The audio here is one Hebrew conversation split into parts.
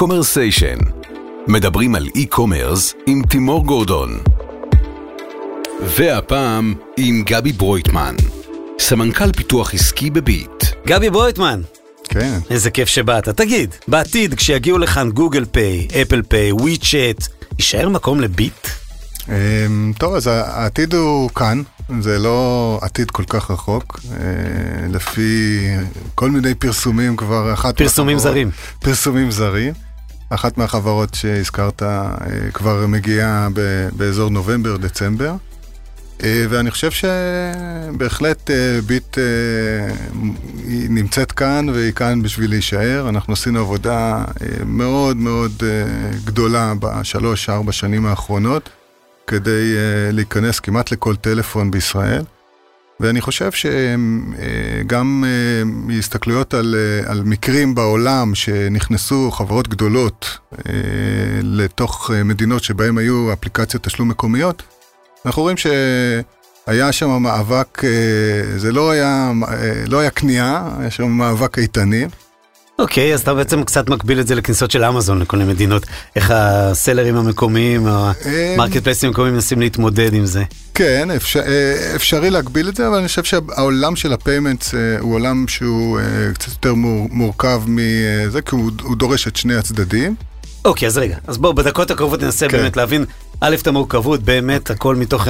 קומרסיישן. מדברים על e-commerce עם תימור גורדון. והפעם עם גבי ברויטמן, סמנכ"ל פיתוח עסקי בביט. גבי ברויטמן, כן. איזה כיף שבאת. תגיד, בעתיד כשיגיעו לכאן גוגל פיי, אפל פיי, ווי צ'אט, יישאר מקום לביט? אמ, טוב, אז העתיד הוא כאן, זה לא עתיד כל כך רחוק. אה, לפי כל מיני פרסומים כבר, אחת פרסומים זרים. פרסומים זרים. אחת מהחברות שהזכרת אה, כבר מגיעה באזור נובמבר-דצמבר. אה, ואני חושב שבהחלט אה, ביט נמצאת כאן והיא כאן בשביל להישאר. אנחנו עשינו עבודה מאוד מאוד גדולה בשלוש-ארבע שנים האחרונות כדי להיכנס כמעט לכל טלפון בישראל. ואני חושב שגם אה, מהסתכלויות על, אה, על מקרים בעולם שנכנסו חברות גדולות אה, לתוך אה, מדינות שבהן היו אפליקציות תשלום מקומיות, אנחנו רואים שהיה שם מאבק, אה, זה לא היה, אה, לא היה כניעה, היה שם מאבק איתנים. אוקיי, אז אתה בעצם קצת מקביל את זה לכניסות של אמזון לכל מיני מדינות. איך הסלרים המקומיים, או המרקט פלייסים המקומיים מנסים להתמודד עם זה. כן, אפשר, אה, אפשרי להגביל את זה, אבל אני חושב שהעולם של ה payments אה, הוא עולם שהוא אה, קצת יותר מור, מורכב מזה, כי הוא, הוא דורש את שני הצדדים. אוקיי, אז רגע, אז בואו בדקות הקרובות ננסה כן. באמת להבין, א', את המורכבות, באמת הכל מתוך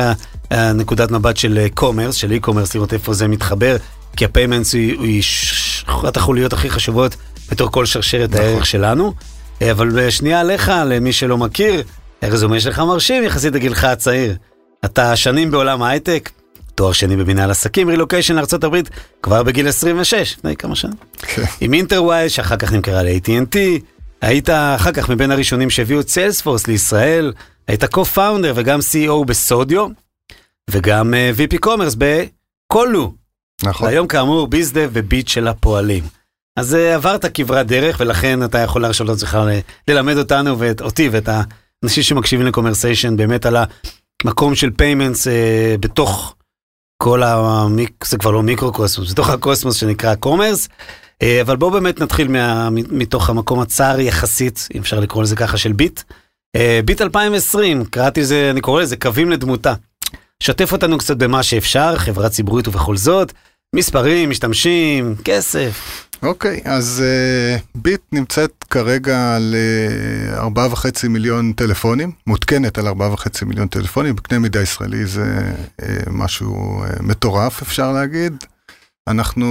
הנקודת מבט של commerce, של e-commerce, לראות איפה זה מתחבר, כי ה payments היא אחת החוליות הכי חשובות בתור כל שרשרת נכון. הערך שלנו. אה, אבל שנייה עליך, למי שלא מכיר, הרזומה שלך מרשים יחסית לגילך הצעיר. אתה שנים בעולם ההייטק, תואר שני במנהל עסקים, רילוקיישן לארה"ב, כבר בגיל 26, לפני כמה שנים. כן. עם אינטרווייז, שאחר כך נמכרה ל-AT&T, היית אחר כך מבין הראשונים שהביאו את סיילספורס לישראל, היית co-founder וגם CEO בסודיו, וגם uh, VP commerce בקולו. נכון. והיום כאמור bizdev בביט של הפועלים. אז uh, עברת כברת דרך, ולכן אתה יכול להרשות לעצמך ל- ללמד אותנו ואת אותי ואת האנשים שמקשיבים לקומרסיישן באמת על המקום של payments uh, בתוך כל המיק... זה כבר לא מיקרו-קוסמוס, בתוך הקוסמוס שנקרא commerce. אה, אבל בואו באמת נתחיל מה, מתוך המקום הצר יחסית, אם אפשר לקרוא לזה ככה, של ביט. אה, ביט 2020, קראתי לזה, אני קורא לזה קווים לדמותה. שתף אותנו קצת במה שאפשר, חברה ציבורית ובכל זאת, מספרים, משתמשים, כסף. אוקיי, אז uh, ביט נמצאת כרגע על uh, 4.5 מיליון טלפונים, מותקנת על 4.5 מיליון טלפונים, בקנה מידה ישראלי זה uh, משהו uh, מטורף אפשר להגיד. אנחנו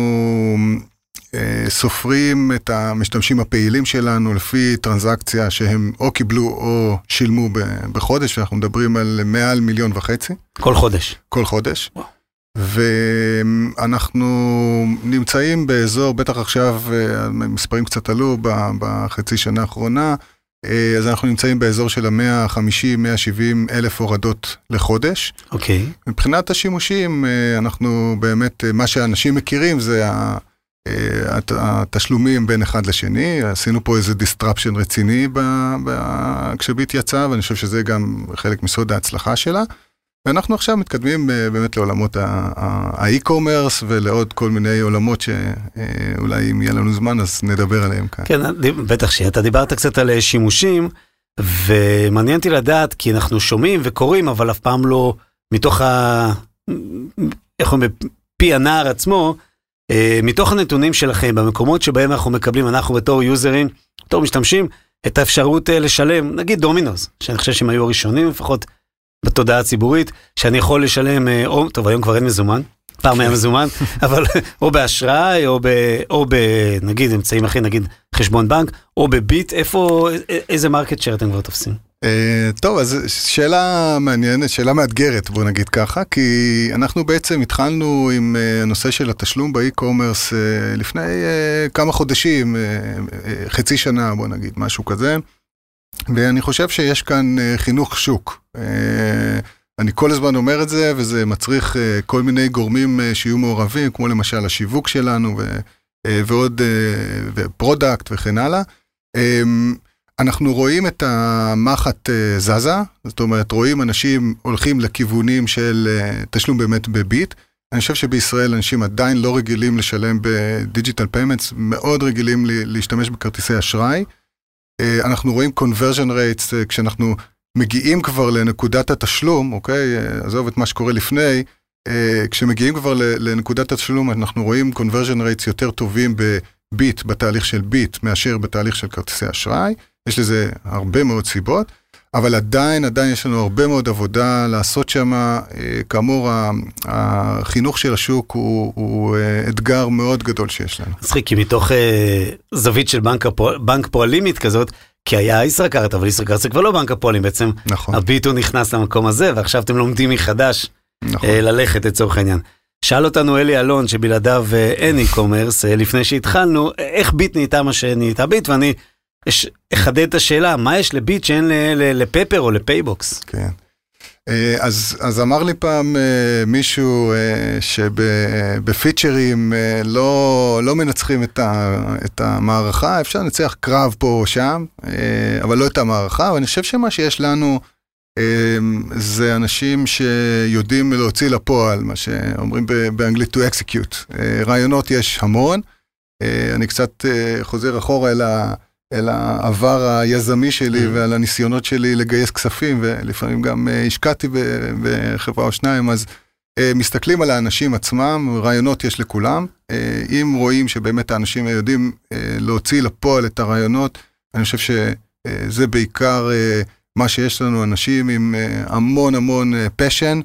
uh, סופרים את המשתמשים הפעילים שלנו לפי טרנזקציה שהם או קיבלו או שילמו בחודש, ואנחנו מדברים על מעל מיליון וחצי. כל חודש. כל חודש. וואו. ואנחנו נמצאים באזור, בטח עכשיו אה, המספרים קצת עלו בחצי שנה האחרונה, אה, אז אנחנו נמצאים באזור של ה-150-170 אלף הורדות לחודש. אוקיי. מבחינת השימושים, אה, אנחנו באמת, מה שאנשים מכירים זה התשלומים בין אחד לשני, עשינו פה איזה disruption רציני ב- ב- כשביט יצא, ואני חושב שזה גם חלק מסוד ההצלחה שלה. ואנחנו עכשיו מתקדמים אה, באמת לעולמות האי-קומרס ולעוד כל מיני עולמות שאולי אם יהיה לנו זמן אז נדבר עליהם כאן. כן, בטח שאתה דיברת קצת על אה, שימושים, ומעניין אותי לדעת, כי אנחנו שומעים וקוראים, אבל אף פעם לא מתוך ה... איך אומרים? פי הנער עצמו, אה, מתוך הנתונים שלכם, במקומות שבהם אנחנו מקבלים, אנחנו בתור יוזרים, בתור משתמשים, את האפשרות אה, לשלם, נגיד דומינוס, שאני חושב שהם היו הראשונים, לפחות בתודעה הציבורית, שאני יכול לשלם, אה, או, טוב, היום כבר אין מזומן. פעם היה מזומן, אבל או באשראי, או, ב, או ב... נגיד אמצעים אחרים, נגיד חשבון בנק, או בביט, איפה, איזה market share אתם כבר תופסים? אה, טוב, אז שאלה מעניינת, שאלה מאתגרת, בוא נגיד ככה, כי אנחנו בעצם התחלנו עם אה, הנושא של התשלום ב e-commerce אה, לפני אה, כמה חודשים, אה, אה, חצי שנה, בוא נגיד, משהו כזה, ואני חושב שיש כאן אה, חינוך שוק. אה, אני כל הזמן אומר את זה, וזה מצריך אה, כל מיני גורמים שיהיו מעורבים, כמו למשל השיווק שלנו, ו, ועוד, ו product וכן הלאה. אה, אנחנו רואים את המחט זזה, זאת אומרת, רואים אנשים הולכים לכיוונים של תשלום באמת בביט. אני חושב שבישראל אנשים עדיין לא רגילים לשלם ב digital payments, מאוד רגילים להשתמש בכרטיסי אשראי. אה, אנחנו רואים conversion rates אה, כשאנחנו מגיעים כבר לנקודת התשלום, אוקיי? אה, עזוב את מה שקורה לפני, כשמגיעים כבר לנקודת התשלום אנחנו רואים conversion rates יותר טובים בביט, בתהליך של ביט, מאשר בתהליך של כרטיסי אשראי. יש לזה הרבה מאוד סיבות. אבל עדיין, עדיין יש לנו הרבה מאוד עבודה לעשות שם. אה, כאמור, החינוך של השוק הוא, הוא אה, אתגר מאוד גדול שיש לנו. מצחיק, כי מתוך אה, זווית של בנק, הפועל, בנק פועלימית כזאת, כי היה ישראכרט, אבל ישראכרט זה כבר לא בנק הפועלים, בעצם נכון, הביטו נכנס למקום הזה, ועכשיו אתם לומדים מחדש נכון. ללכת לצורך העניין. שאל אותנו אלי אלון, שבלעדיו אין e-commerce, לפני שהתחלנו, איך ביט נהייתה מה שנהייתה ביט, ואני אחדד את השאלה, מה יש לביט שאין ל- ל- לפפר או לפייבוקס? כן. אה, אז, אז אמר לי פעם אה, מישהו אה, שב features לא, לא מנצחים את, ה, את המערכה, אפשר לנצח קרב פה או שם, אבל לא את המערכה, ואני חושב שמה שיש לנו זה אנשים שיודעים להוציא לפועל, מה שאומרים באנגלית to execute. רעיונות יש המון, אני קצת חוזר אחורה אל ה... אל העבר היזמי שלי Mm. ועל הניסיונות שלי לגייס כספים, ולפעמים גם אה, השקעתי בחברה או שניים, אז אה, מסתכלים על האנשים עצמם, רעיונות יש לכולם. אה, אם רואים שבאמת האנשים יודעים אה, להוציא לפועל את הרעיונות, אני חושב שזה בעיקר אה, מה שיש לנו, אנשים עם אה, המון המון פשן,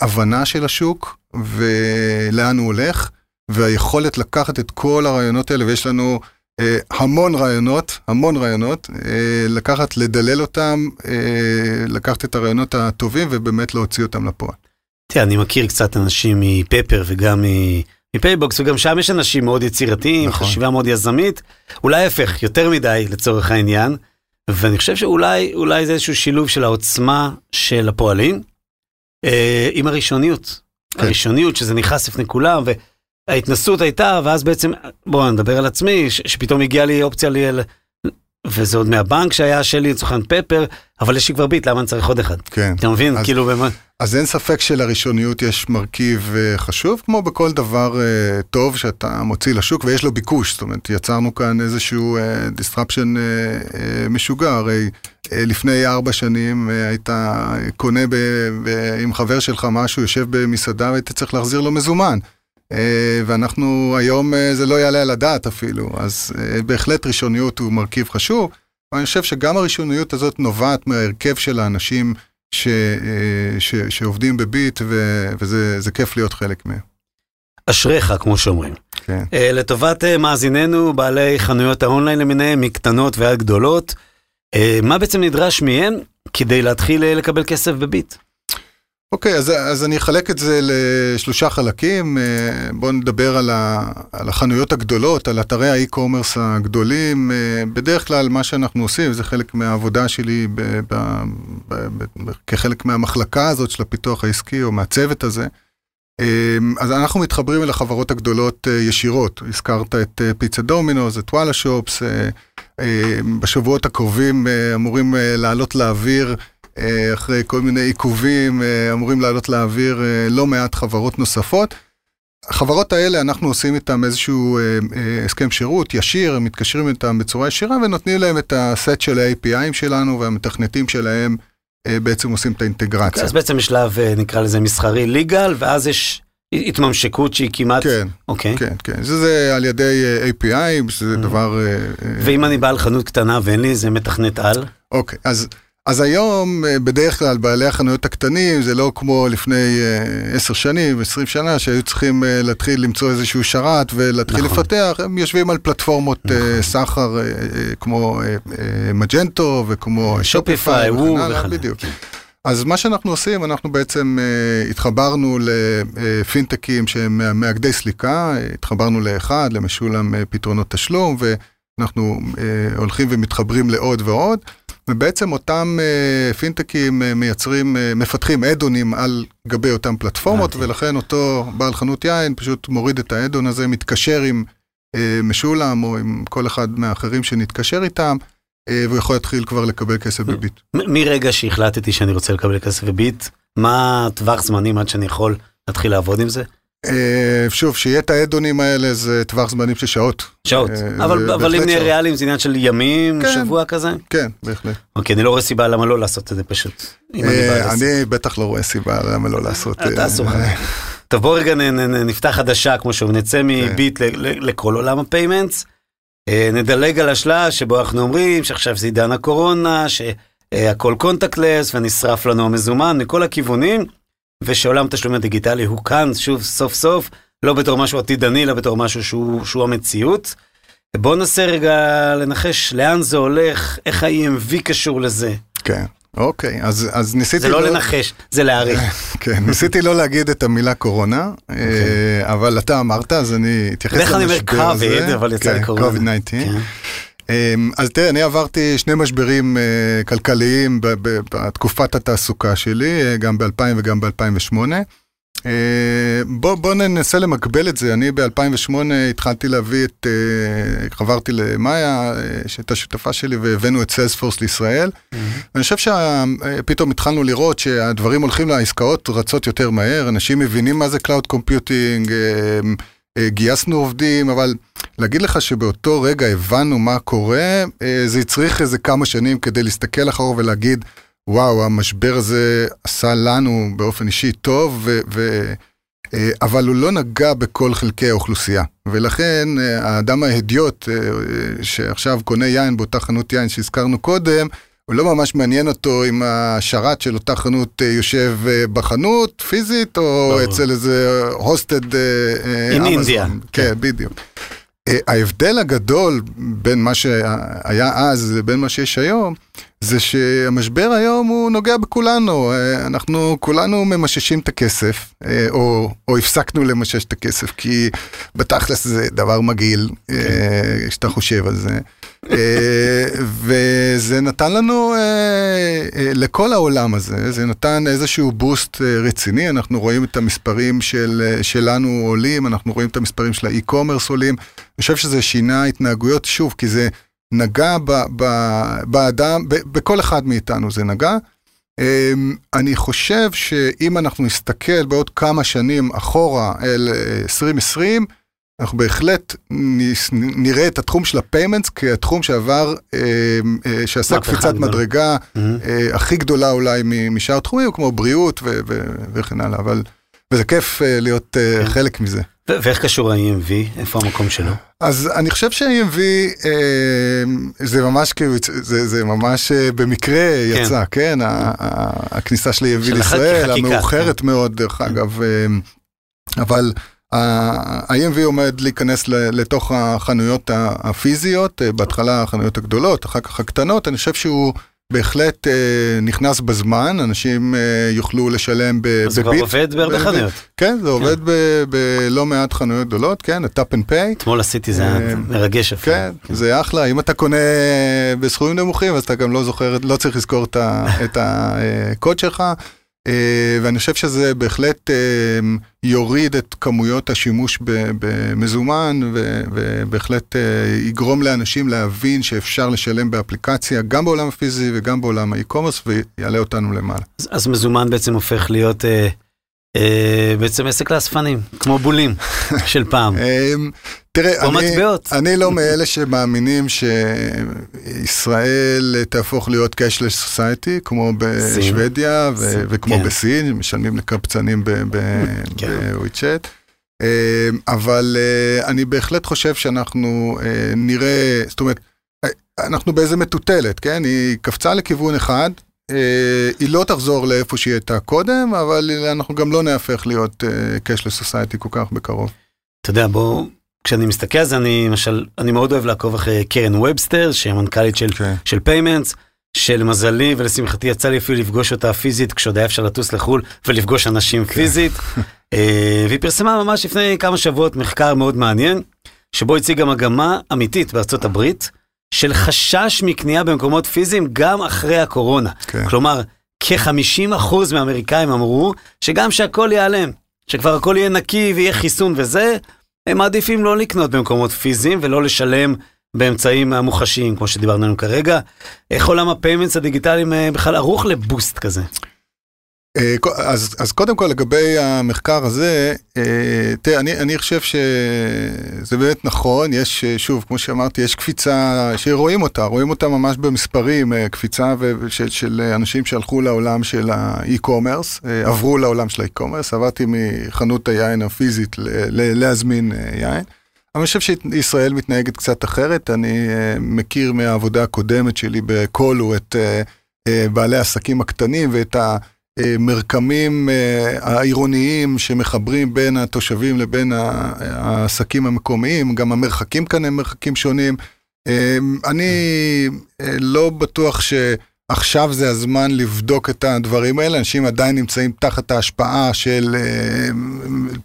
הבנה של השוק ולאן הוא הולך, והיכולת לקחת את כל הרעיונות האלה, ויש לנו... אה, המון רעיונות, המון רעיונות, אה, לקחת, לדלל אותם, אה, לקחת את הרעיונות הטובים ובאמת להוציא אותם לפועל. תראה, אני מכיר קצת אנשים מפפר וגם מפייבוקס, וגם שם יש אנשים מאוד יצירתיים, נכון. חשיבה מאוד יזמית, אולי ההפך, יותר מדי לצורך העניין, ואני חושב שאולי אולי זה איזשהו שילוב של העוצמה של הפועלים עם הראשוניות. כן. הראשוניות, שזה נכנס לפני כולם, וההתנסות הייתה, ואז בעצם, בואו נדבר על עצמי, ש- שפתאום הגיעה לי אופציה לי, וזה עוד מהבנק שהיה שלי לצורך העניין פפר, אבל יש לי כבר ביט, למה אני צריך עוד אחד? כן. אתה מבין? אז- כאילו, במה... אז אין ספק שלראשוניות יש מרכיב אה, חשוב, כמו בכל דבר אה, טוב שאתה מוציא לשוק ויש לו ביקוש. זאת אומרת, יצרנו כאן איזשהו אה, disruption אה, אה, משוגע. הרי לפני ארבע שנים היית קונה ב, ב, עם חבר שלך משהו, יושב במסעדה והיית צריך להחזיר לו מזומן. אה, ואנחנו היום אה, זה לא יעלה על הדעת אפילו, אז אה, בהחלט ראשוניות הוא מרכיב חשוב. ואני חושב שגם הראשוניות הזאת נובעת מההרכב של האנשים ש, ש, שעובדים בביט, ו, וזה זה כיף להיות חלק מהם. אשריך, כמו שאומרים. כן. לטובת מאזיננו, בעלי חנויות האונליין למיניהם, מקטנות ועד גדולות, מה בעצם נדרש מהם כדי להתחיל לקבל כסף בביט? אוקיי, אז, אז אני אחלק את זה לשלושה חלקים. אה, בואו נדבר על, ה, על החנויות הגדולות, על אתרי האי-קומרס הגדולים. אה, בדרך כלל מה שאנחנו עושים, זה חלק מהעבודה שלי ב, ב, ב, ב, ב, כחלק מהמחלקה הזאת של הפיתוח העסקי, או מהצוות הזה. אה, אז אנחנו מתחברים אל החברות הגדולות ישירות. הזכרת את פיצה דומינוס, את וואלה שופס. בשבועות הקרובים אמורים לעלות לאוויר. אה, אחרי כל מיני עיכובים, אה, אמורים לעלות לאוויר אה, לא מעט חברות נוספות. החברות האלה, אנחנו עושים איתם איזשהו אה, אה, הסכם שירות ישיר, מתקשרים איתם בצורה ישירה ונותנים להם את הסט של ה-APIים שלנו והמתכנתים שלהם אה, בעצם עושים את האינטגרציה. אז בעצם יש שלב, אה, נקרא לזה מסחרי ליגל, ואז יש התממשקות שהיא כמעט... כן, אוקיי. כן, כן. זה, זה על ידי API, שזה Mm. דבר... ואם אני בעל חנות קטנה ואין לי איזה מתכנת על? אוקיי, אז, אז היום אה, בדרך כלל בעלי החנויות הקטנים זה לא כמו לפני אה, עשר שנים, עשרים שנה, שהיו צריכים אה, להתחיל למצוא איזשהו שרת ולהתחיל נכון. לפתח, הם יושבים על פלטפורמות נכון. סחר כמו מג'נטו וכמו שופיפיי, וכן הלאה, בדיוק. הלאה. אז מה שאנחנו עושים, אנחנו בעצם התחברנו לפינטקים שהם מאגדי סליקה, התחברנו לאחד, למשולם פתרונות תשלום, ואנחנו הולכים ומתחברים לעוד ועוד, ובעצם אותם אה, פינטקים אה, מייצרים, אה, מפתחים אדונים על גבי אותם פלטפורמות, הבנתי. ולכן אותו בעל חנות יין פשוט מוריד את האדון הזה, מתקשר עם משולם או עם כל אחד מהאחרים שנתקשר איתם, והוא יכול להתחיל כבר לקבל כסף בביט. מרגע שהחלטתי שאני רוצה לקבל כסף בביט, מה הטווח זמנים עד שאני יכול להתחיל לעבוד עם זה? אה, שוב, שיהיה את האדונים האלה זה טווח זמנים של שעות. שעות. אה, אבל אבל אם נהיה. ריאליים זה עניין של ימים, כן. שבוע כזה? כן, בהחלט. אוקיי, אני לא רואה סיבה למה לא לעשות את זה פשוט. אני אה. אני בטח לא רואה סיבה למה לא לעשות. אתה לך. טוב בוא רגע נפתח חדשה כמו שהוא נצא מביט ל- ל- לכל עולם ה payments. נדלג על השלב שבו אנחנו אומרים שעכשיו זה עידן הקורונה שהכל contactless ונשרף לנו המזומן מכל הכיוונים ושעולם תשלום הדיגיטלי הוא כאן שוב סוף סוף לא בתור משהו עתידני אלא בתור משהו שהוא, שהוא המציאות. בוא ננסה רגע לנחש לאן זה הולך איך ה EMV קשור לזה כן, אוקיי, אז אז ניסיתי... זה לא לנחש זה להעריך. כן, ניסיתי לא להגיד את המילה קורונה, אוקיי. אה, אבל אתה אמרת, אז אני אתייחס בדרך כלל אני אומר למשבר הזה. COVID, אבל יצא לי קורונה. COVID-19. אמ, אז תראה, אני עברתי שני משברים אה, כלכליים בתקופת התעסוקה שלי, אה, גם ב-2000 וגם ב-2008. בוא, בוא ננסה למקבל את זה, אני ב-2008 התחלתי להביא את, אה, חברתי למאיה, אה, שהייתה שותפה שלי, והבאנו את סיילספורס לישראל. אני חושב שפתאום התחלנו לראות שהדברים הולכים לעסקאות רצות יותר מהר, אנשים מבינים מה זה Cloud Computing, אה, אה, גייסנו עובדים, אבל להגיד לך שבאותו רגע הבנו מה קורה, אה, זה הצריך איזה כמה שנים כדי להסתכל אחורה ולהגיד, וואו, המשבר הזה עשה לנו באופן אישי טוב, ו... ו אה, אבל הוא לא נגע בכל חלקי האוכלוסייה, ולכן אה, האדם ההדיוט אה, אה, שעכשיו קונה יין באותה חנות יין שהזכרנו קודם, הוא לא ממש מעניין אותו אם השרת של אותה חנות אה, יושב אה, בחנות פיזית, או ברור. אצל איזה הוסטד In India. כן, בדיוק. אה, ההבדל הגדול בין מה שהיה אז לבין מה שיש היום, זה שהמשבר היום הוא נוגע בכולנו, אה, אנחנו כולנו ממששים את הכסף, אה, או, או הפסקנו למשש את הכסף, כי בתכלס זה דבר מגעיל, אה, כשאתה חושב על זה. וזה נתן לנו, לכל העולם הזה, זה נתן איזשהו בוסט רציני, אנחנו רואים את המספרים של, שלנו עולים, אנחנו רואים את המספרים של האי-קומרס עולים, אני חושב שזה שינה התנהגויות, שוב, כי זה נגע ב, ב, באדם, ב, בכל אחד מאיתנו זה נגע. אמ, אני חושב שאם אנחנו נסתכל בעוד כמה שנים אחורה אל אה, 2020, אנחנו בהחלט נראה את התחום של ה payments כתחום שעבר, אמ, אה, שעשה קפיצת. מדרגה מהמם. אה, הכי גדולה אולי משאר תחומים, כמו בריאות וכן הלאה, אבל... וזה כיף אה, להיות אה, כן. חלק מזה. ואיך קשור ה EMV? איפה המקום שלו? אז אני חושב שה EMV אה, זה ממש כאילו, זה, זה ממש אה, במקרה כן. יצא, כן? ה- ה- הכניסה של EMV של הח- לישראל, חקיקה, המאוחרת מאוד דרך אגב, אה, אבל ה-EMV עומד להיכנס לתוך החנויות הפיזיות, אה, בהתחלה החנויות הגדולות, אחר כך הקטנות, אני חושב שהוא בהחלט אה, נכנס בזמן, אנשים אה, יוכלו לשלם ב- אז זה כבר בביט. עובד בהרבה חנויות. כן, זה עובד ב- בלא מעט חנויות גדולות, כן, ה-Tap and Pay. אתמול עשיתי זה היה אה, מרגש אפילו. כן, זה אחלה, אם אתה קונה בסכומים נמוכים אז אתה גם לא זוכר, לא צריך לזכור את הקוד שלך. אה, ואני חושב שזה בהחלט אה, יוריד את כמויות השימוש במזומן ובהחלט אה, יגרום לאנשים להבין שאפשר לשלם באפליקציה גם בעולם הפיזי וגם בעולם האי-קומרס ויעלה אותנו למעלה. אז- אז מזומן בעצם הופך להיות אה, בעצם עסק לאספנים, כמו בולים של פעם. אה, תראה, אני, מטבעות. אני לא מאלה שמאמינים שישראל תהפוך להיות cashless society, כמו בשוודיה ו- וכמו כן. בסין, משלמים לקבצנים כן. בוויצ'אט. אבל אה, אני בהחלט חושב שאנחנו אה, נראה, זאת אומרת, אה, אנחנו באיזה מטוטלת, כן? היא קפצה לכיוון אחד, אה, היא לא תחזור לאיפה שהיא הייתה קודם, אבל אנחנו גם לא נהפך להיות אה, cashless society כל כך בקרוב. אתה יודע, בוא, כשאני מסתכל על זה, אני למשל, אני מאוד אוהב לעקוב אחרי קרן ובסטר, שהיא המנכ"לית של, כן. של PYMNTS, שלמזלי ולשמחתי יצא לי אפילו לפגוש אותה פיזית, כשעוד היה אפשר לטוס לחו"ל ולפגוש אנשים כן. פיזית. אה, והיא פרסמה ממש לפני כמה שבועות מחקר מאוד מעניין, שבו הציגה מגמה אמיתית בארצות הברית, של חשש מקנייה במקומות פיזיים גם אחרי הקורונה. כן. כלומר, כ-50% מהאמריקאים אמרו שגם שהכל ייעלם, שכבר הכל יהיה נקי ויהיה חיסון וזה, הם מעדיפים לא לקנות במקומות פיזיים ולא לשלם באמצעים המוחשיים, כמו שדיברנו עליהם כרגע. איך עולם ה payments הדיגיטליים אה, בכלל ערוך ל boost כזה? אה, אז, אז קודם כל לגבי המחקר הזה, אה, תראה, אני, אני חושב שזה באמת נכון, יש, שוב, כמו שאמרתי, יש קפיצה שרואים אותה, רואים אותה ממש במספרים, אה, קפיצה של, של אנשים שהלכו לעולם של ה e-commerce, עברו לעולם של ה e-commerce, עברתי מחנות היין הפיזית ל, ל, להזמין יין. אני חושב שישראל מתנהגת קצת אחרת, אני מכיר מהעבודה הקודמת שלי בקולו את בעלי העסקים הקטנים ואת ה... מרקמים אה, העירוניים שמחברים בין התושבים לבין העסקים המקומיים, גם המרחקים כאן הם מרחקים שונים. אה, אני אה, לא בטוח ש... עכשיו זה הזמן לבדוק את הדברים האלה, אנשים עדיין נמצאים תחת ההשפעה של אה,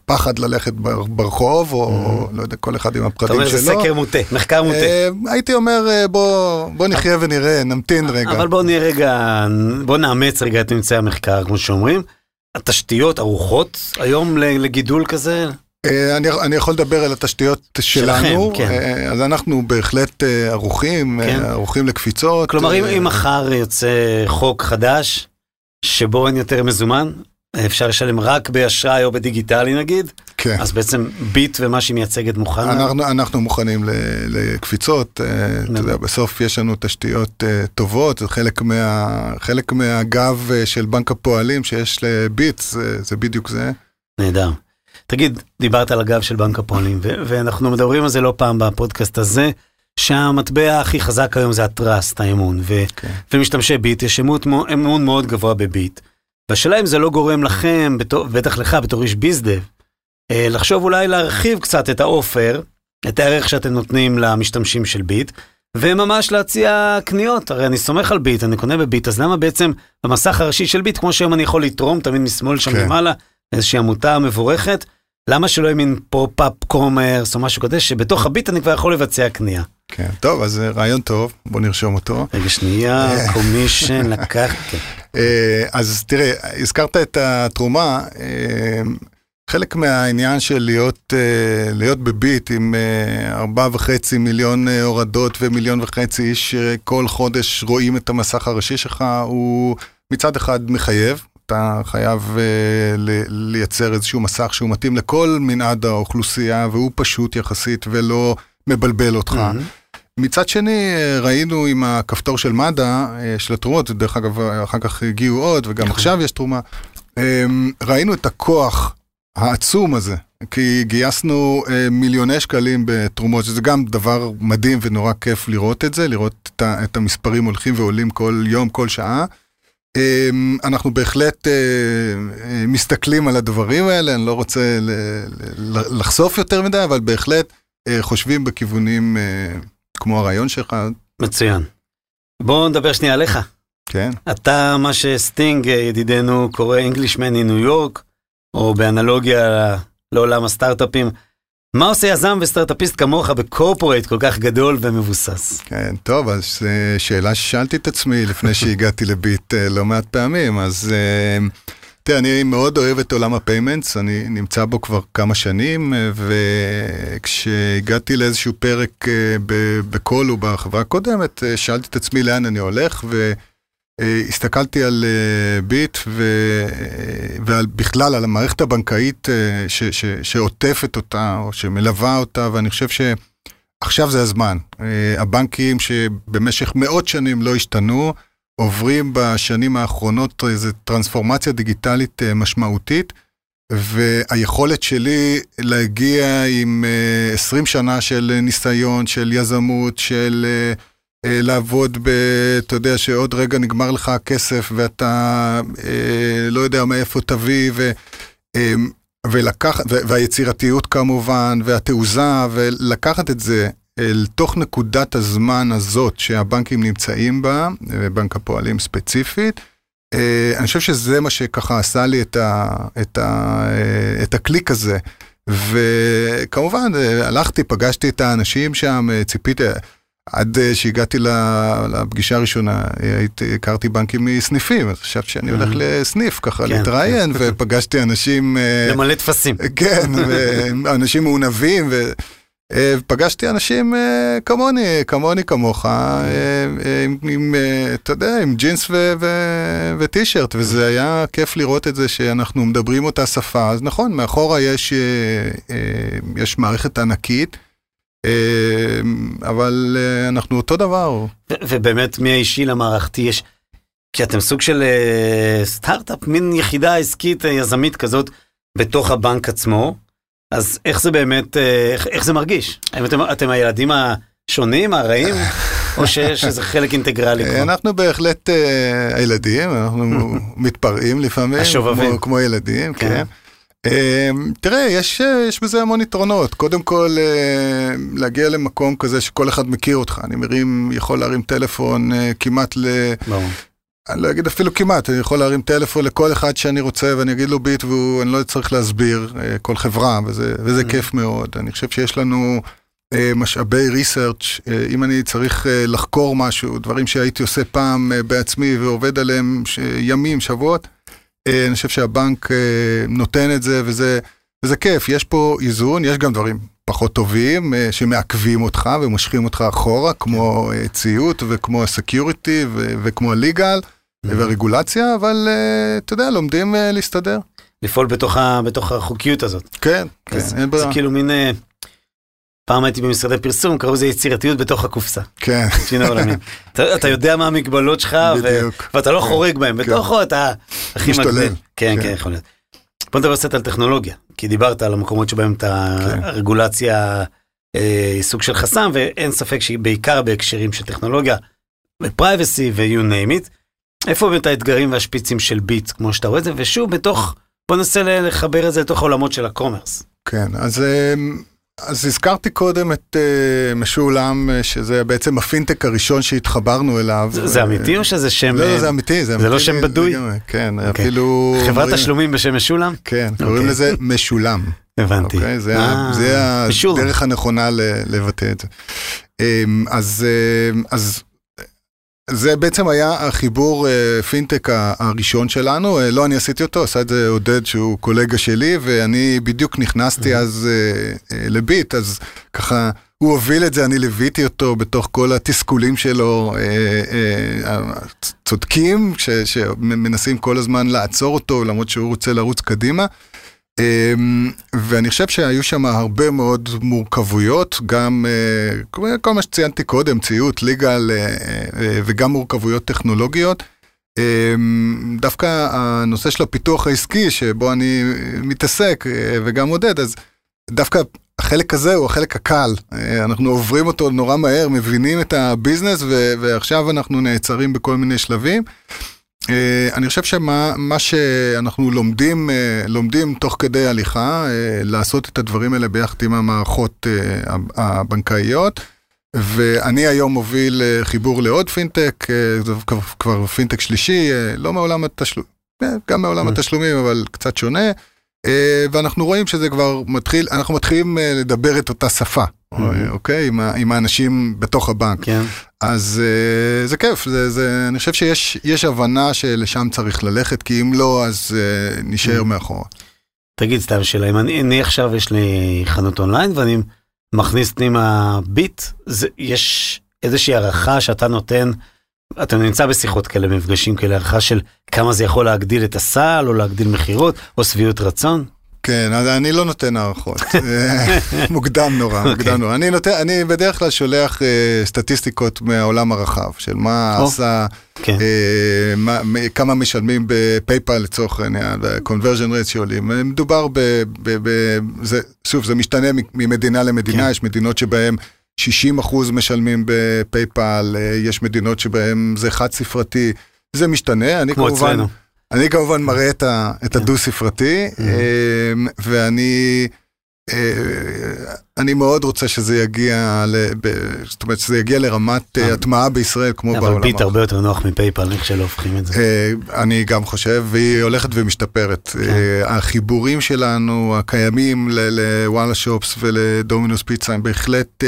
פחד ללכת ברחוב, או mm-hmm. לא יודע, כל אחד עם הפחדים שלו. אתה אומר זה סקר מוטה, מחקר מוטה. אה, הייתי אומר, אה, בוא, בוא נחיה ונראה, נמתין רגע. אבל בוא נהיה רגע, בוא נאמץ רגע את ממצאי המחקר, כמו שאומרים. התשתיות ערוכות היום לגידול כזה? אה, אני, אני יכול לדבר על התשתיות שלנו, שלכם, כן. אה, אז אנחנו בהחלט אה, ערוכים, כן. ערוכים לקפיצות. כלומר, אם, אם מחר יוצא חוק חדש, שבו אין יותר מזומן, אפשר לשלם רק באשראי או בדיגיטלי נגיד, כן. אז בעצם ביט ומה שהיא מייצגת מוכן? אנחנו, אנחנו מוכנים לקפיצות, אתה יודע, בסוף יש לנו תשתיות טובות, זה חלק, מה, חלק מהגב של בנק הפועלים שיש לביט, זה, זה בדיוק זה. נהדר. תגיד, דיברת על הגב של בנק הפועלים, ואנחנו מדברים על זה לא פעם בפודקאסט הזה, שהמטבע הכי חזק היום זה הטראסט, האמון, ו- okay. כן. ומשתמשי ביט, יש אמון, אמון מאוד גבוה בביט. והשאלה אם זה לא גורם לכם, בתור, בטח לך בתור איש bizdev, אה, לחשוב אולי להרחיב קצת את ה offer, את הערך שאתם נותנים למשתמשים של ביט, וממש להציע קניות, הרי אני סומך על ביט, אני קונה בביט, אז למה בעצם במסך הראשי של ביט, כמו שהיום אני יכול לתרום תמיד משמאל שם okay. כן. למעלה, איזושהי עמותה מבורכת, למה שלא יהיה מין pop-up commerce או משהו כזה, שבתוך הביט אני כבר יכול לבצע קנייה. כן, טוב, אז אה, רעיון טוב, בוא נרשום אותו. רגע, שנייה, קומישן, לקח, כן. אה, אז תראה, הזכרת את התרומה, אה, חלק מהעניין של להיות, להיות בביט עם ארבעה וחצי מיליון הורדות ומיליון וחצי איש כל חודש רואים את המסך הראשי שלך, הוא מצד אחד מחייב, אתה חייב uh, לייצר איזשהו מסך שהוא מתאים לכל מנעד האוכלוסייה, והוא פשוט יחסית ולא מבלבל אותך. Mm-hmm. מצד שני, אה, ראינו עם הכפתור של מד"א, אה, של התרומות, דרך אגב, אחר כך הגיעו עוד, וגם נכון. עכשיו יש תרומה, ראינו את הכוח העצום הזה, כי גייסנו מיליוני שקלים בתרומות, שזה גם דבר מדהים ונורא כיף לראות את זה, לראות את המספרים הולכים ועולים כל יום, כל שעה. אמ, אנחנו בהחלט אה, אה, מסתכלים על הדברים האלה, אני לא רוצה לחשוף יותר מדי, אבל בהחלט אה, חושבים בכיוונים כמו הרעיון שלך. מצוין. בואו נדבר שנייה עליך. כן. אתה, מה שסטינג, ידידנו, קורא Englishman in New York, או באנלוגיה לעולם הסטארט-אפים, מה עושה יזם וסטארט-אפיסט כמוך בקורפורייט כל כך גדול ומבוסס? כן, טוב, אז אה, שאלה ששאלתי את עצמי לפני שהגעתי לביט אה, לא מעט פעמים, אז אה, תראה, אני מאוד אוהב את עולם ה payments, אני נמצא בו כבר כמה שנים, וכשהגעתי לאיזשהו פרק בקולו בחברה הקודמת, שאלתי את עצמי לאן אני הולך, ו... אה, הסתכלתי על אה, ביט ובכלל על המערכת הבנקאית אה, ש, ש, שעוטפת אותה או שמלווה אותה, ואני חושב שעכשיו זה הזמן. הבנקים שבמשך מאות שנים לא השתנו, עוברים בשנים האחרונות איזו טרנספורמציה דיגיטלית משמעותית, והיכולת שלי להגיע עם 20 שנה של ניסיון, של יזמות, של... אה, לעבוד ב... אתה יודע שעוד רגע נגמר לך הכסף ואתה אה, לא יודע מאיפה תביא, ו, אה, ולקח, והיצירתיות כמובן, והתעוזה, ולקחת את זה אל תוך נקודת הזמן הזאת שהבנקים נמצאים בה, בנק הפועלים ספציפית, אה, אני חושב שזה מה שככה עשה לי את, ה, את, ה, אה, את הקליק הזה. וכמובן, הלכתי, פגשתי את האנשים שם, ציפיתי, עד אה, שהגעתי לפגישה הראשונה, הייתי, הכרתי בנקים מסניפים, אז חשבתי שאני הולך mm-hmm. לסניף ככה כן, להתראיין, כן. ופגשתי אנשים... אה, למלא טפסים. כן, אנשים מעונבים, אה, פגשתי אנשים אה, כמוני, כמוני כמוך, אה, עם, עם, אתה יודע, עם ג'ינס וטישרט, וזה היה כיף לראות את זה שאנחנו מדברים אותה שפה. אז נכון, מאחורה יש, יש מערכת ענקית. אבל אנחנו אותו דבר. ובאמת מהאישי למערכתי יש, כי אתם סוג של סטארט-אפ, מין יחידה עסקית יזמית כזאת בתוך הבנק עצמו. אז איך זה באמת, אה, איך, איך זה מרגיש? האם אתם, אתם הילדים השונים, הרעים, או שיש איזה חלק אינטגרלי? אנחנו בהחלט הילדים, אנחנו מתפרעים לפעמים, השובבים. כמו, כמו ילדים, כן. Uh, תראה, יש, יש בזה המון יתרונות. קודם כל, uh, להגיע למקום כזה שכל אחד מכיר אותך. אני מרים, יכול להרים טלפון uh, כמעט ל... ברור. אני לא אגיד אפילו כמעט, אני יכול להרים טלפון לכל אחד שאני רוצה ואני אגיד לו ביט ואני לא צריך להסביר אה, כל חברה וזה, וזה mm. כיף מאוד. אני חושב שיש לנו אה, משאבי ריסרצ' אה, אם אני צריך לחקור משהו, דברים שהייתי עושה פעם בעצמי ועובד עליהם ימים, שבועות, אני חושב שהבנק נותן את זה וזה, וזה כיף. יש פה איזון, יש גם דברים פחות טובים שמעכבים אותך ומושכים אותך אחורה, כמו ציות וכמו הסקיוריטי וכמו הליגל. והרגולציה, אבל אה, אתה יודע, לומדים אה, להסתדר. לפעול בתוך, ה, בתוך החוקיות הזאת. כן, כן, אין ברירה. זה כאילו מין... אה, פעם הייתי במשרדי פרסום, קראו לזה יצירתיות בתוך הקופסה. כן. אתה, אתה יודע מה המגבלות שלך, ו, ואתה לא כן, חורג בהם, כן. בתוכו אתה הכי מגביל. כן, כן, כן, יכול להיות. בוא נדבר קצת על טכנולוגיה, כי דיברת על המקומות שבהם אתה, כן. הרגולציה היא סוג של חסם, ואין ספק שהיא בעיקר בהקשרים של טכנולוגיה, ו privacy ו-you name it. איפה באמת האתגרים והשפיצים של ביט, כמו שאתה רואה את זה, ושוב, בתוך, בוא ננסה לחבר את זה לתוך העולמות של ה commerce. כן, אז, אמ, אז הזכרתי קודם את אה, משולם, אה, שזה בעצם הפינטק הראשון שהתחברנו אליו. זה, זה אמיתי או שזה שם... לא, לא, זה אמיתי, זה זה. לא שם בדוי? כן, okay. אוקיי. אפילו... חברת תשלומים בשם משולם? כן, okay. קוראים אוקיי. לזה משולם. הבנתי. Okay, אוקיי? זה, אה, זה הדרך הנכונה לבטא את זה. אמ, אז, אמ, אז זה בעצם היה החיבור uh, פינטק הראשון שלנו, uh, לא אני עשיתי אותו, עשה את זה עודד שהוא קולגה שלי, ואני בדיוק נכנסתי אז uh, לביט, אז ככה הוא הוביל את זה, אני ליוויתי אותו בתוך כל התסכולים שלו, צודקים, שמנסים כל הזמן לעצור אותו, למרות שהוא רוצה לרוץ קדימה. אמ, ואני חושב שהיו שם הרבה מאוד מורכבויות, גם אה, כל מה שציינתי קודם, ציות, ליגל אה, אה, וגם מורכבויות טכנולוגיות. אמ, דווקא הנושא של הפיתוח העסקי שבו אני מתעסק וגם עודד, אז דווקא החלק הזה הוא החלק הקל, אנחנו עוברים אותו נורא מהר, מבינים את הביזנס ועכשיו אנחנו נעצרים בכל מיני שלבים. אה, אני חושב שמה שאנחנו לומדים, אה, לומדים תוך כדי הליכה, אה, לעשות את הדברים האלה ביחד עם המערכות הבנקאיות. ואני היום מוביל חיבור לעוד פינטק, זה כבר פינטק שלישי, לא מעולם התשלומים, גם מעולם התשלומים, אבל קצת שונה. ואנחנו רואים שזה כבר מתחיל, אנחנו מתחילים לדבר את אותה שפה, אוקיי? עם האנשים בתוך הבנק. כן. אז uh, זה כיף, זה, זה, אני חושב שיש הבנה שלשם צריך ללכת, כי אם לא, אז uh, נשאר mm. מאחורה. תגיד סתם שאלה, אם אני, אני עכשיו יש לי חנות אונליין ואני מכניס פנימה ביט, זה, יש איזושהי הערכה שאתה נותן, אתה נמצא בשיחות כאלה, מפגשים כאלה, הערכה של כמה זה יכול להגדיל את הסל, או להגדיל מכירות, או שביעות רצון? כן, אז אני לא נותן הערכות, מוקדם נורא, okay. מוקדם נורא. אני, נותן, אני בדרך כלל שולח uh, סטטיסטיקות מהעולם הרחב, של מה oh. עשה, uh, מה, כמה משלמים בפייפל לצורך העניין, ב-conversion rate שעולים. מדובר ב... ב, ב זה, שוב, זה משתנה ממדינה למדינה. כן. יש מדינות שבהן 60 אחוז משלמים בפייפל, יש מדינות שבהן זה חד ספרתי, זה משתנה, אני כמובן... כמו אצלנו. אני כמובן מראה את, ה, את. הדו-ספרתי. אמ, ואני אה, אני מאוד רוצה שזה יגיע, זאת אומרת שזה יגיע לרמת אה, הטמעה בישראל כמו בעולם. אבל ביט הרבה יותר נוח מפייפל, איך שלא הופכים את זה. אה, אני גם חושב, והיא הולכת ומשתפרת. כן. החיבורים שלנו, הקיימים לוואלה שופס ולדומינוס פיצה, הם בהחלט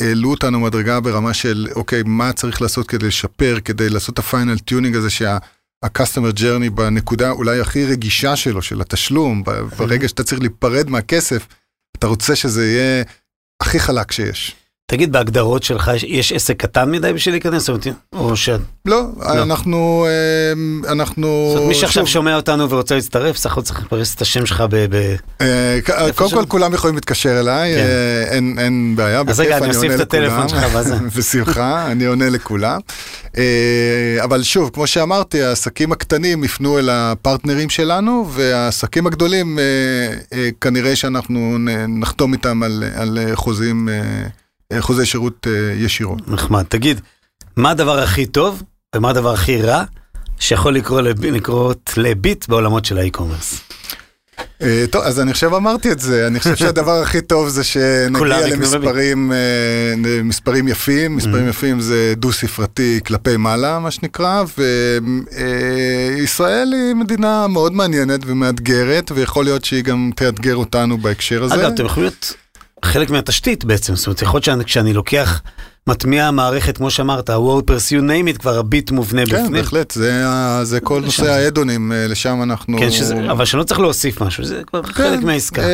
העלו אותנו מדרגה ברמה של, אוקיי, מה צריך לעשות כדי לשפר, כדי לעשות את ה final tuning הזה שה... ה-customer journey בנקודה אולי הכי רגישה שלו, של התשלום, ברגע שאתה צריך להיפרד מהכסף, אתה רוצה שזה יהיה הכי חלק שיש. תגיד, בהגדרות שלך יש- עסק קטן מדי בשביל להיכנס? או ש... לא, אנחנו, אה, אנחנו... זאת אומרת, מי שעכשיו שומע אותנו ורוצה להצטרף, סך הכל צריך לפרס את השם שלך ב... אה, קודם? כל כולם יכולים להתקשר אליי, כן. אה, אין- בעיה, אז רגע, אני אוסיף את הטלפון. שלך, ואז- בשמחה, אני עונה לכולם. אבל שוב, כמו שאמרתי, העסקים הקטנים יפנו אל הפרטנרים שלנו, והעסקים הגדולים, אה, אה, כנראה שאנחנו נחתום איתם על על חוזים, אה, חוזי שירות אה, ישירות. נחמד. תגיד, מה הדבר הכי טוב ומה הדבר הכי רע שיכול לקרות לקרות לביט בעולמות של האי-קומרס? אה, טוב, אז אני חושב אמרתי את זה, אני חושב שהדבר הכי טוב זה שנגיע למספרים אה, למספרים יפים, Mm-hmm. מספרים יפים זה דו-ספרתי כלפי מעלה, מה שנקרא, וישראל היא מדינה מאוד מעניינת ומאתגרת, ויכול להיות שהיא גם תאתגר אותנו בהקשר הזה. אגב, אתם יכולים להיות חלק מהתשתית בעצם, זאת אומרת, יכול להיות שאני- כשאני לוקח, מטמיע מערכת, כמו שאמרת, ה-WordPress, you name it, כבר הביט מובנה כן, בפנים. בהחלט, זה ה- זה כל לשם נושא זה. האדונים, אה, לשם אנחנו... כן, שזה, אבל שלא צריך להוסיף משהו, זה כבר כן, חלק מהעסקה. אה,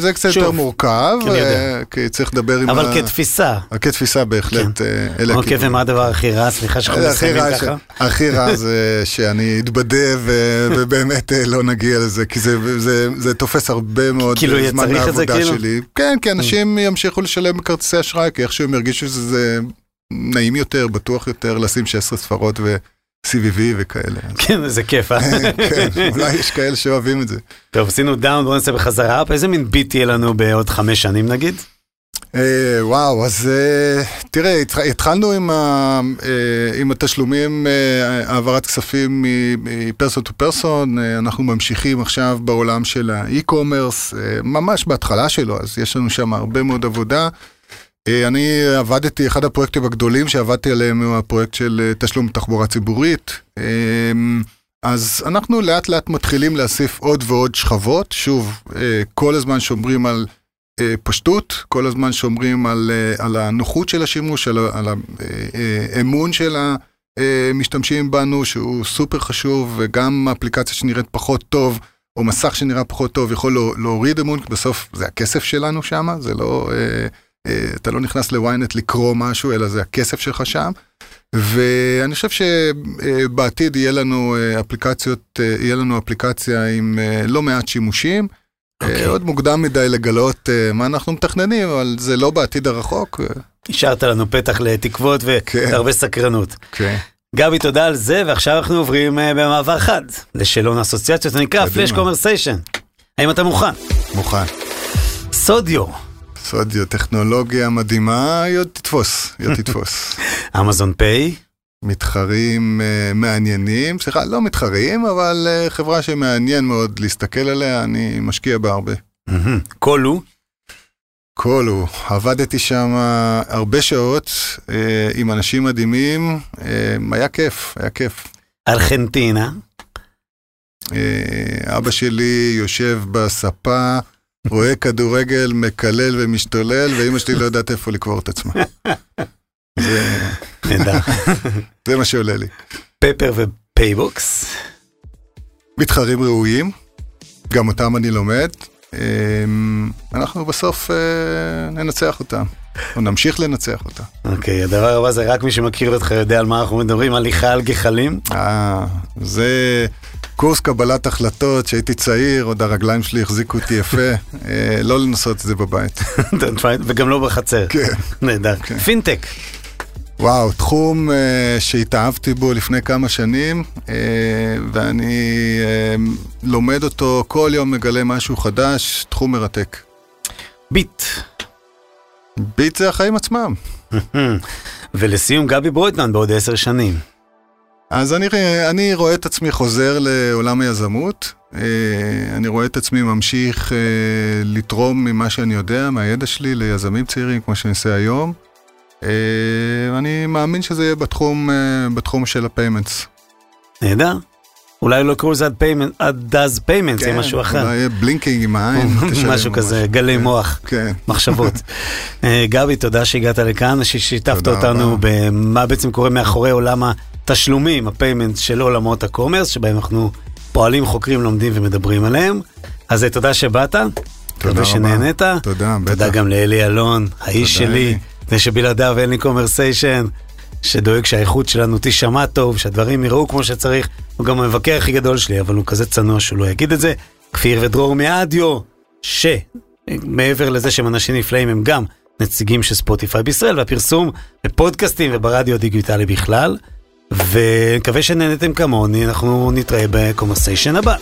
זה קצת שוב, יותר מורכב, יודע. אה, כי צריך לדבר עם אבל ה... כתפיסה, כתפיסה בהחלט, אה, אלה אוקיי. ומה הדבר הכי רע? סליחה שאנחנו הכי מסיימים. ככה. הכי רע זה שאני אתבדה ו... ובאמת אה, לא נגיע לזה, כי זה, זה, זה תופס הרבה מאוד כאילו, אה, יהיה זמן צריך את זה, כאילו? שלי. כן, כי אנשים ימשיכו לשלם בכרטיסי אשראי, כי איכשהו הם ירגישו שזה נעים יותר, בטוח יותר, לשים 16 ספרות ו-CVV וכאלה. כן, זה כיף, אה? כן, אולי יש כאלה שאוהבים את זה. טוב, עשינו דאון, בואו נעשה בחזרה אפ. איזה מין ביט יהיה לנו בעוד חמש שנים נגיד? אה, וואו, אז אה, תראה, התח- התחלנו עם, ה, אה, עם התשלומים, העברת כספים מפרסון טו פרסון, אנחנו ממשיכים עכשיו בעולם של האי-קומרס, ממש בהתחלה שלו, אז יש לנו שם הרבה מאוד עבודה. אה, אני עבדתי, אחד הפרויקטים הגדולים שעבדתי עליהם הוא הפרויקט של אה, תשלום תחבורה ציבורית. אה, אז אנחנו לאט לאט מתחילים להוסיף עוד ועוד שכבות, שוב, אה, כל הזמן שומרים על פשטות, כל הזמן שומרים על, על הנוחות של השימוש, על, על האמון של המשתמשים בנו, שהוא סופר חשוב, וגם אפליקציה שנראית פחות טוב, או מסך שנראה פחות טוב, יכול להו- להוריד אמון, כי בסוף זה הכסף שלנו שם, זה לא, אתה לא נכנס לוויינט לקרוא משהו, אלא זה הכסף שלך שם. ואני חושב שבעתיד יהיה לנו אה, אפליקציות, אה, יהיה לנו אפליקציה עם אה, לא מעט שימושים. אוקיי. אה, עוד מוקדם מדי לגלות אה, מה אנחנו מתכננים, אבל זה לא בעתיד הרחוק. אה, השארת לנו פתח לתקוות כן. והרבה סקרנות. כן. גבי, תודה על זה, ועכשיו אנחנו עוברים אה, במעבר חד לשאלון האסוציאציות, זה נקרא. פלאש קומרסיישן. האם אתה מוכן? מוכן. סודיו, סודיו, טכנולוגיה מדהימה, היא עוד תתפוס, היא עוד תתפוס. אמזון פיי, מתחרים אה, מעניינים, סליחה, לא מתחרים, אבל אה, חברה שמעניין מאוד להסתכל עליה, אני משקיע בה הרבה. קולו, קולו, עבדתי שם הרבה שעות אה, עם אנשים מדהימים, אה, היה כיף, היה כיף. ארגנטינה, אה, אבא שלי יושב בספה, רואה כדורגל, מקלל ומשתולל, ואימא שלי לא יודעת איפה לקבור את עצמה. זה, נהדר. זה מה שעולה לי. פפר ופייבוקס, מתחרים ראויים, גם אותם אני לומד. אמ, אנחנו בסוף אה, ננצח אותם, או נמשיך לנצח אותם. אוקיי, הדבר הבא זה רק מי שמכיר אותך יודע על מה אנחנו מדברים, הליכה על גחלים. אה, זה קורס קבלת החלטות, כשהייתי צעיר, עוד הרגליים שלי החזיקו אותי יפה, אה, לא לנסות את זה בבית. וגם לא בחצר. כן. נהדר. פינטק, וואו, תחום אה, שהתאהבתי בו לפני כמה שנים, אה, ואני אה, לומד אותו, כל יום מגלה משהו חדש, תחום מרתק. ביט. ביט זה החיים עצמם. ולסיום גבי ברויטמן בעוד עשר שנים. אז אני, אני רואה את עצמי חוזר לעולם היזמות, אה, אני רואה את עצמי ממשיך אה, לתרום ממה שאני יודע, מהידע שלי ליזמים צעירים כמו שאני עושה היום. אה, אני מאמין שזה יהיה בתחום, בתחום של ה payments. נהדר. אולי לא יקראו לזה עד payment, עד דאז payment, זה משהו אחר. כן, אולי יהיה blinking עם העין. משהו כזה, גלי כן, מוח, כן. מחשבות. גבי, תודה שהגעת לכאן, ששיתפת אותנו. במה בעצם קורה מאחורי עולם התשלומים, ה payment של עולמות ה commerce, שבהם אנחנו פועלים, חוקרים, לומדים ומדברים עליהם. אז אה, תודה שבאת, תודה. שנהנית. תודה, בטח. תודה גם לאלי אלון, האיש שלי. זה שבלעדיו אין לי קומרסיישן, שדואג שהאיכות שלנו תישמע טוב, שהדברים יראו כמו שצריך. הוא גם המבקר הכי גדול שלי, אבל הוא כזה צנוע שהוא לא יגיד את זה. כפיר ודרור מאדיו, שמעבר לזה שהם אנשים נפלאים, הם גם נציגים של ספוטיפיי בישראל, והפרסום בפודקאסטים וברדיו הדיגיטלי בכלל. ונקווה שנהנתם כמוני, אנחנו נתראה בקומרסיישן הבא.